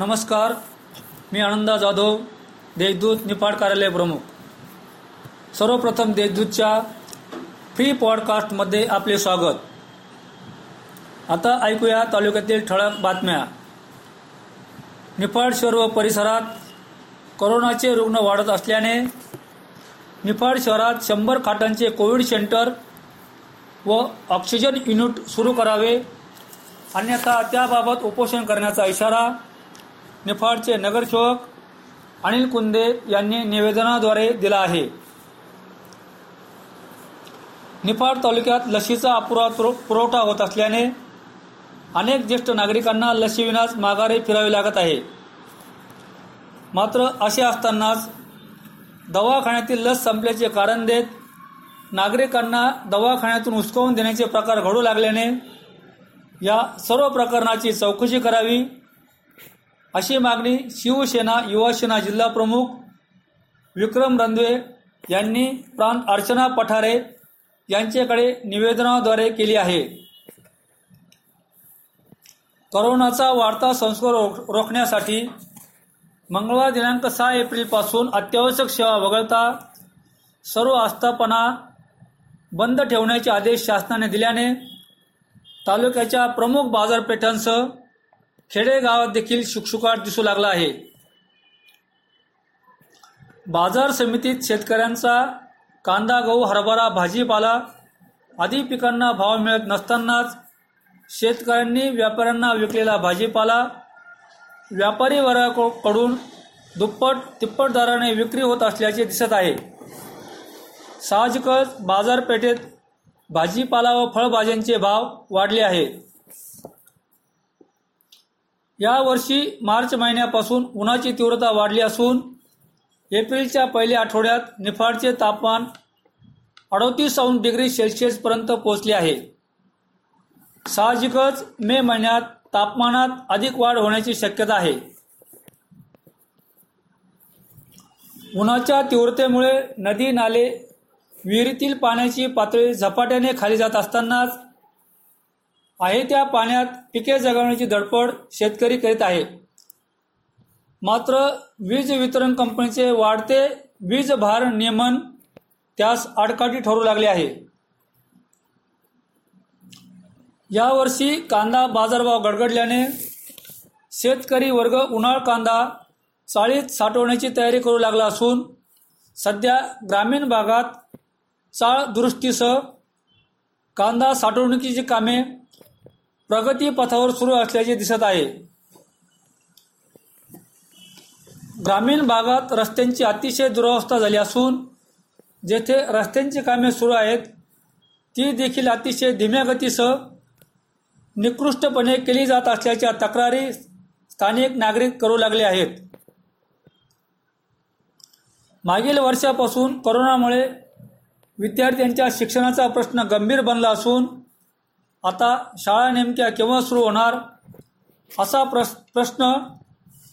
नमस्कार मी आनंदा जाधव देशदूत निफाड कार्यालय प्रमुख. सर्वप्रथम देशदूतच्या फ्री पॉडकास्टमध्ये आपले स्वागत. आता ऐकूया तालुक्यातील ठळक बातम्या. निफाड शहर व परिसरात करोनाचे रुग्ण वाढत असल्याने निफाड शहरात शंभर खाटांचे कोविड सेंटर व ऑक्सिजन युनिट सुरू करावे. अन्यथा त्याबाबत उपोषण करण्याचा इशारा निफाडचे नगरसेवक अनिल कुंदे यांनी निवेदनाद्वारे दिला आहे. निफाड तालुक्यात लसीचा अपुरा पुरवठा होत असल्याने अनेक ज्येष्ठ नागरिकांना लसीविनाच माघारे फिरावे लागत आहे. मात्र असे असतानाच दवाखान्यातील लस संपल्याचे कारण देत नागरिकांना दवाखान्यातून हुसकावून देण्याचे प्रकार घडू लागल्याने या सर्व प्रकरणाची चौकशी करावी अशी मागणी शिवसेना युवासेना जिल्हा प्रमुख विक्रम रंधवे यांनी प्रांत अर्चना पठारे यांच्याकडे निवेदनाद्वारे केली आहे. करोनाचा वाढता संस्कार रोखण्यासाठी मंगळवार दिनांक सहा एप्रिलपासून अत्यावश्यक सेवा वगळता सर्व आस्थापना बंद ठेवण्याचे आदेश शासनाने दिल्याने तालुक्याच्या प्रमुख बाजारपेठांसह खेडेगावात देखील शुकशुकाट दिसू लागला आहे. बाजार समितीत शेतकऱ्यांचा कांदा गहू हरभरा भाजीपाला आदी पिकांना भाव मिळत नसतानाच शेतकऱ्यांनी व्यापाऱ्यांना विकलेला भाजीपाला व्यापारी वर्गाकडून दुप्पट तिप्पट दराने विक्री होत असल्याचे दिसत आहे. साहजिकच बाजारपेठेत भाजीपाला व फळभाज्यांचे भाव वाढले आहेत यावर्षी मार्च महिन्यापासून उन्हाची तीव्रता वाढली असून एप्रिलच्या पहिल्या आठवड्यात निफाडचे तापमान अडतीस अंश डिग्री सेल्सिअसपर्यंत पोहोचले आहे. साहजिकच मे महिन्यात तापमानात अधिक वाढ होण्याची शक्यता आहे. उन्हाच्या तीव्रतेमुळे नदी नाले विहिरीतील पाण्याची पातळी झपाट्याने खाली जात असतानाच आहे त्या पाण्यात पिके जगवण्याची धडपड शेतकरी करीत आहे. मात्र वीज वितरण कंपनीचे वाढते वीज भार नियमन त्यास आडकाठी ठरू लागले आहे. यावर्षी कांदा बाजारभाव गडगडल्याने शेतकरी वर्ग उन्हाळ कांदा चाळीत साठवण्याची तयारी करू लागला असून सध्या ग्रामीण भागात चाळ दुरुस्तीसह कांदा साठवणुकीची कामे प्रगती पथावर सुरू असल्याचे दिसत आहे. ग्रामीण भागात रस्त्यांची अतिशय दुरावस्था झाली असून जेथे रस्त्यांची कामे सुरू आहेत ती देखील अतिशय धीम्या गतीसह निकृष्टपणे केली जात असल्याच्या तक्रारी स्थानिक नागरिक करू लागले आहेत. मागील वर्षापासून कोरोनामुळे विद्यार्थ्यांच्या शिक्षणाचा प्रश्न गंभीर बनला असून आता शाळा नेमक्या केव्हा सुरू होणार? असा प्रश प्रश्न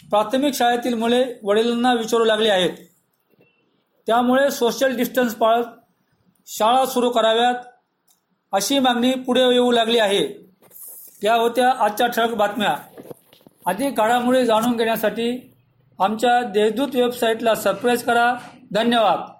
प्राथमिक शाळेतील मुले वडिलांना विचारू लागले आहेत. त्यामुळे सोशल डिस्टन्स पाळत शाळा सुरू कराव्यात अशी मागणी पुढे येऊ लागली आहे. या होत्या आजच्या ठळक बातम्या. अधिक घडामोडी जाणून घेण्यासाठी आमच्या देशदूत वेबसाईटला सबस्क्राईब करा. धन्यवाद.